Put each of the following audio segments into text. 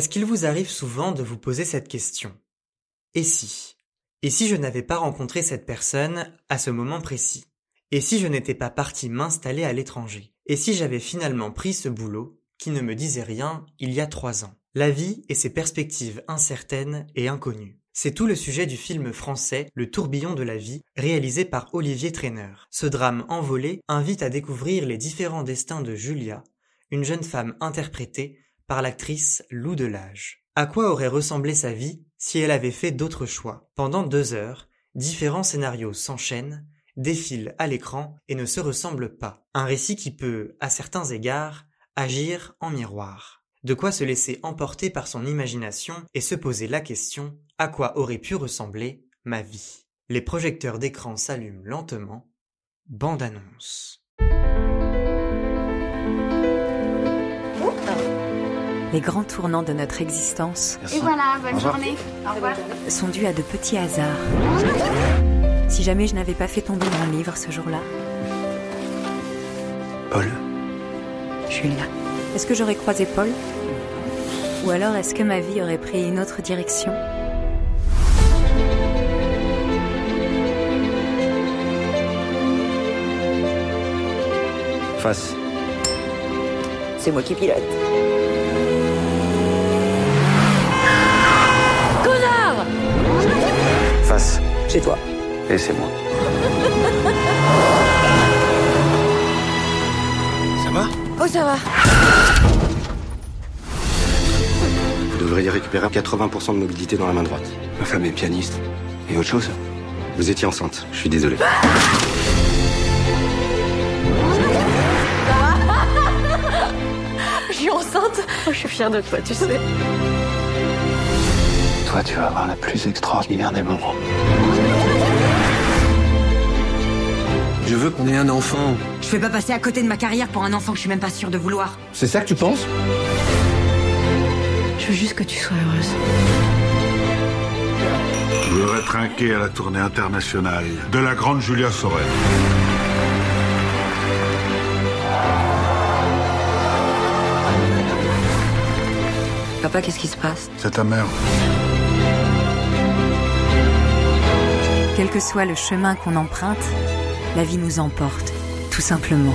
Est-ce qu'il vous arrive souvent de vous poser cette question? Et si? Et si je n'avais pas rencontré cette personne à ce moment précis? Et si je n'étais pas parti m'installer à l'étranger? Et si j'avais finalement pris ce boulot qui ne me disait rien il y a trois ans? La vie et ses perspectives incertaines et inconnues. C'est tout le sujet du film français Le tourbillon de la vie, réalisé par Olivier Trainer. Ce drame envolé invite à découvrir les différents destins de Julia, une jeune femme interprétée par l'actrice Lou Delage. À quoi aurait ressemblé sa vie si elle avait fait d'autres choix? Pendant deux heures, différents scénarios s'enchaînent, défilent à l'écran et ne se ressemblent pas. Un récit qui peut, à certains égards, agir en miroir. De quoi se laisser emporter par son imagination et se poser la question à quoi aurait pu ressembler ma vie? Les projecteurs d'écran s'allument lentement. Bande annonce. Les grands tournants de notre existence Et voilà, bonne journée. Au revoir. sont dus à de petits hasards. Si jamais je n'avais pas fait tomber mon livre ce jour-là, Paul Julia, est-ce que j'aurais croisé Paul? Ou alors est-ce que ma vie aurait pris une autre direction? Face. C'est moi qui pilote. Chez toi. Et c'est moi. Ça va? Oh, ça va. Vous devriez récupérer 80% de mobilité dans la main droite. Ma femme est pianiste. Et autre chose? Vous étiez enceinte. Je suis désolé. Je suis enceinte. Oh, je suis fière de toi, tu sais. Toi, tu vas avoir la plus extraordinaire des moments. Je veux qu'on ait un enfant. Je vais pas passer à côté de ma carrière pour un enfant que je suis même pas sûre de vouloir. C'est ça que tu penses? Je veux juste que tu sois heureuse. Je voudrais trinquer à la tournée internationale de la grande Julia Sorel. Papa, qu'est-ce qui se passe? C'est ta mère. Quel que soit le chemin qu'on emprunte, la vie nous emporte, tout simplement.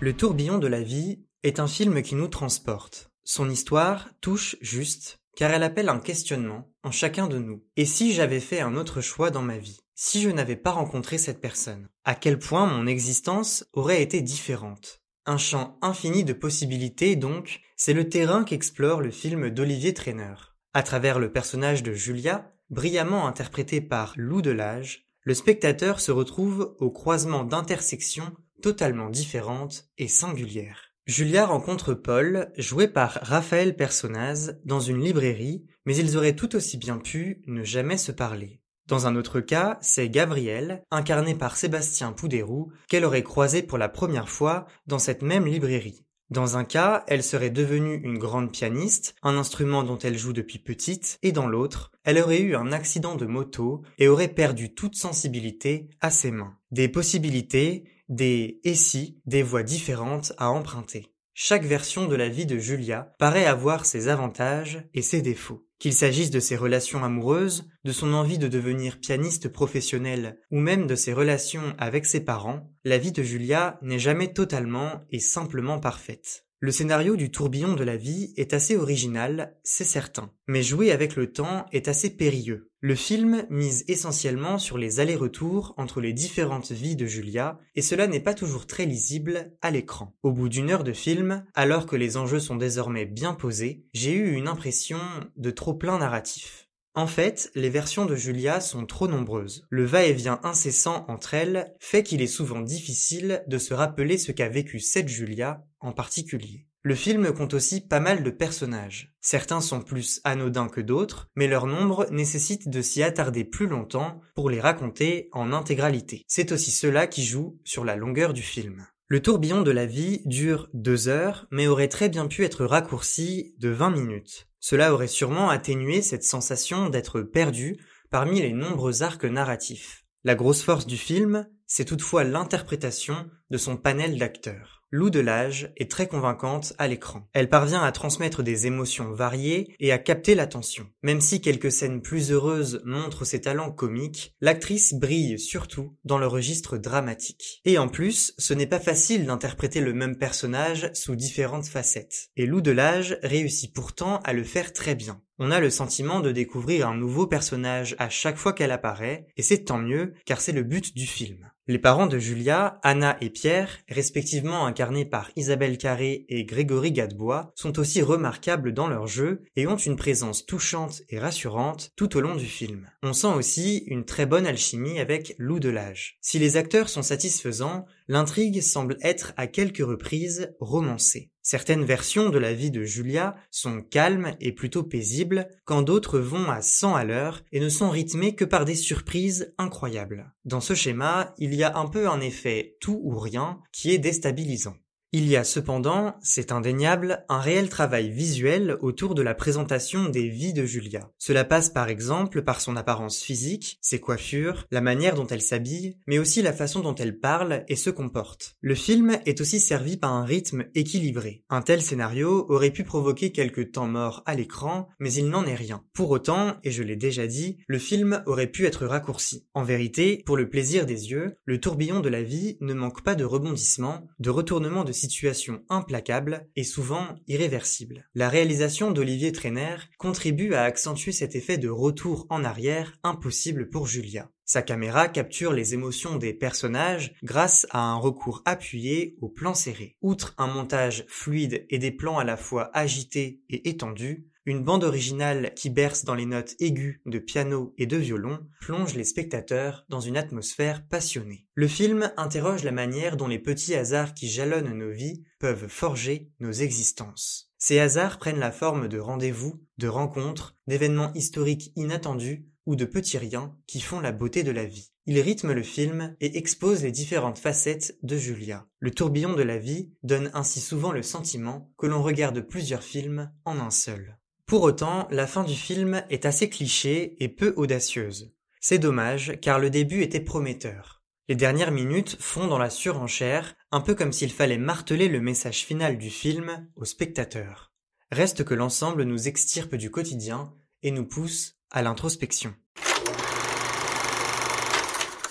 Le tourbillon de la vie est un film qui nous transporte. Son histoire touche juste, car elle appelle un questionnement en chacun de nous. Et si j'avais fait un autre choix dans ma vie Si je n'avais pas rencontré cette personne À quel point mon existence aurait été différente? Un champ infini de possibilités donc, c'est le terrain qu'explore le film d'Olivier Trainer. À travers le personnage de Julia, brillamment interprété par Lou Delage, le spectateur se retrouve au croisement d'intersections totalement différentes et singulières. Julia rencontre Paul, joué par Raphaël Personnaz, dans une librairie, mais ils auraient tout aussi bien pu ne jamais se parler. Dans un autre cas, c'est Gabriel, incarné par Sébastien Poudérou, qu'elle aurait croisé pour la première fois dans cette même librairie. Dans un cas, elle serait devenue une grande pianiste, un instrument dont elle joue depuis petite, et dans l'autre, elle aurait eu un accident de moto et aurait perdu toute sensibilité à ses mains. Des possibilités, des et si, des voies différentes à emprunter. Chaque version de la vie de Julia paraît avoir ses avantages et ses défauts. Qu'il s'agisse de ses relations amoureuses, de son envie de devenir pianiste professionnel ou même de ses relations avec ses parents, la vie de Julia n'est jamais totalement et simplement parfaite. Le scénario du tourbillon de la vie est assez original, c'est certain, mais jouer avec le temps est assez périlleux. Le film mise essentiellement sur les allers-retours entre les différentes vies de Julia, et cela n'est pas toujours très lisible à l'écran. Au bout d'une heure de film, alors que les enjeux sont désormais bien posés, j'ai eu une impression de trop plein narratif. En fait, les versions de Julia sont trop nombreuses. Le va-et-vient incessant entre elles fait qu'il est souvent difficile de se rappeler ce qu'a vécu cette Julia particulier. Le film compte aussi pas mal de personnages. Certains sont plus anodins que d'autres, mais leur nombre nécessite de s'y attarder plus longtemps pour les raconter en intégralité. C'est aussi cela qui joue sur la longueur du film. Le tourbillon de la vie dure deux heures, mais aurait très bien pu être raccourci de 20 minutes. Cela aurait sûrement atténué cette sensation d'être perdu parmi les nombreux arcs narratifs. La grosse force du film, c'est toutefois l'interprétation de son panel d'acteurs. Lou Delage est très convaincante à l'écran. Elle parvient à transmettre des émotions variées et à capter l'attention. Même si quelques scènes plus heureuses montrent ses talents comiques, l'actrice brille surtout dans le registre dramatique. Et en plus, ce n'est pas facile d'interpréter le même personnage sous différentes facettes. Et Lou Delage réussit pourtant à le faire très bien. On a le sentiment de découvrir un nouveau personnage à chaque fois qu'elle apparaît, et c'est tant mieux, car c'est le but du film. Les parents de Julia, Anna et Pierre, respectivement incarnés par Isabelle Carré et Grégory Gadebois, sont aussi remarquables dans leur jeu et ont une présence touchante et rassurante tout au long du film. On sent aussi une très bonne alchimie avec Lou Delage. Si les acteurs sont satisfaisants, l'intrigue semble être à quelques reprises romancée. Certaines versions de la vie de Julia sont calmes et plutôt paisibles, quand d'autres vont à 100 à l'heure et ne sont rythmées que par des surprises incroyables. Dans ce schéma, il y a un peu un effet tout ou rien qui est déstabilisant. Il y a cependant, c'est indéniable, un réel travail visuel autour de la présentation des vies de Julia. Cela passe par exemple par son apparence physique, ses coiffures, la manière dont elle s'habille, mais aussi la façon dont elle parle et se comporte. Le film est aussi servi par un rythme équilibré. Un tel scénario aurait pu provoquer quelques temps morts à l'écran, mais il n'en est rien. Pour autant, et je l'ai déjà dit, le film aurait pu être raccourci. En vérité, pour le plaisir des yeux, le tourbillon de la vie ne manque pas de rebondissements, de retournements de situation implacable et souvent irréversible. La réalisation d'Olivier Trainer contribue à accentuer cet effet de retour en arrière impossible pour Julia. Sa caméra capture les émotions des personnages grâce à un recours appuyé au plan serré. Outre un montage fluide et des plans à la fois agités et étendus, une bande originale qui berce dans les notes aiguës de piano et de violon plonge les spectateurs dans une atmosphère passionnée. Le film interroge la manière dont les petits hasards qui jalonnent nos vies peuvent forger nos existences. Ces hasards prennent la forme de rendez-vous, de rencontres, d'événements historiques inattendus ou de petits riens qui font la beauté de la vie. Il rythme le film et expose les différentes facettes de Julia. Le tourbillon de la vie donne ainsi souvent le sentiment que l'on regarde plusieurs films en un seul. Pour autant, la fin du film est assez cliché et peu audacieuse. C'est dommage, car le début était prometteur. Les dernières minutes font dans la surenchère, un peu comme s'il fallait marteler le message final du film au spectateur. Reste que l'ensemble nous extirpe du quotidien et nous pousse l'introspection.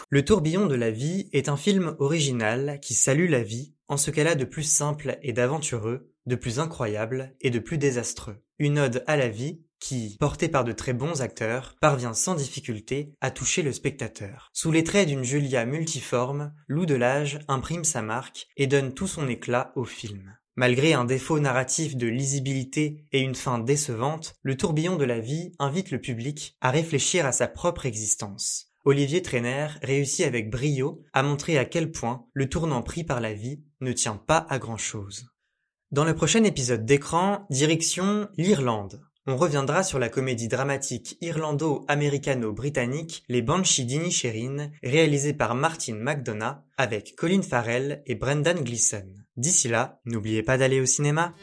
Le tourbillon de la vie est un film original qui salue la vie en ce qu'elle a de plus simple et d'aventureux, de plus incroyable et de plus désastreux. Une ode à la vie qui, portée par de très bons acteurs, parvient sans difficulté à toucher le spectateur. Sous les traits d'une Julia multiforme, Lou Delage imprime sa marque et donne tout son éclat au film. Malgré un défaut narratif de lisibilité et une fin décevante, le tourbillon de la vie invite le public à réfléchir à sa propre existence. Olivier Trainer réussit avec brio à montrer à quel point le tournant pris par la vie ne tient pas à grand chose. Dans le prochain épisode d'écran, direction l'Irlande. On reviendra sur la comédie dramatique irlando-américano-britannique Les Banshees d'Inisherin, réalisée par Martin McDonough avec Colin Farrell et Brendan Gleeson. D'ici là, n'oubliez pas d'aller au cinéma.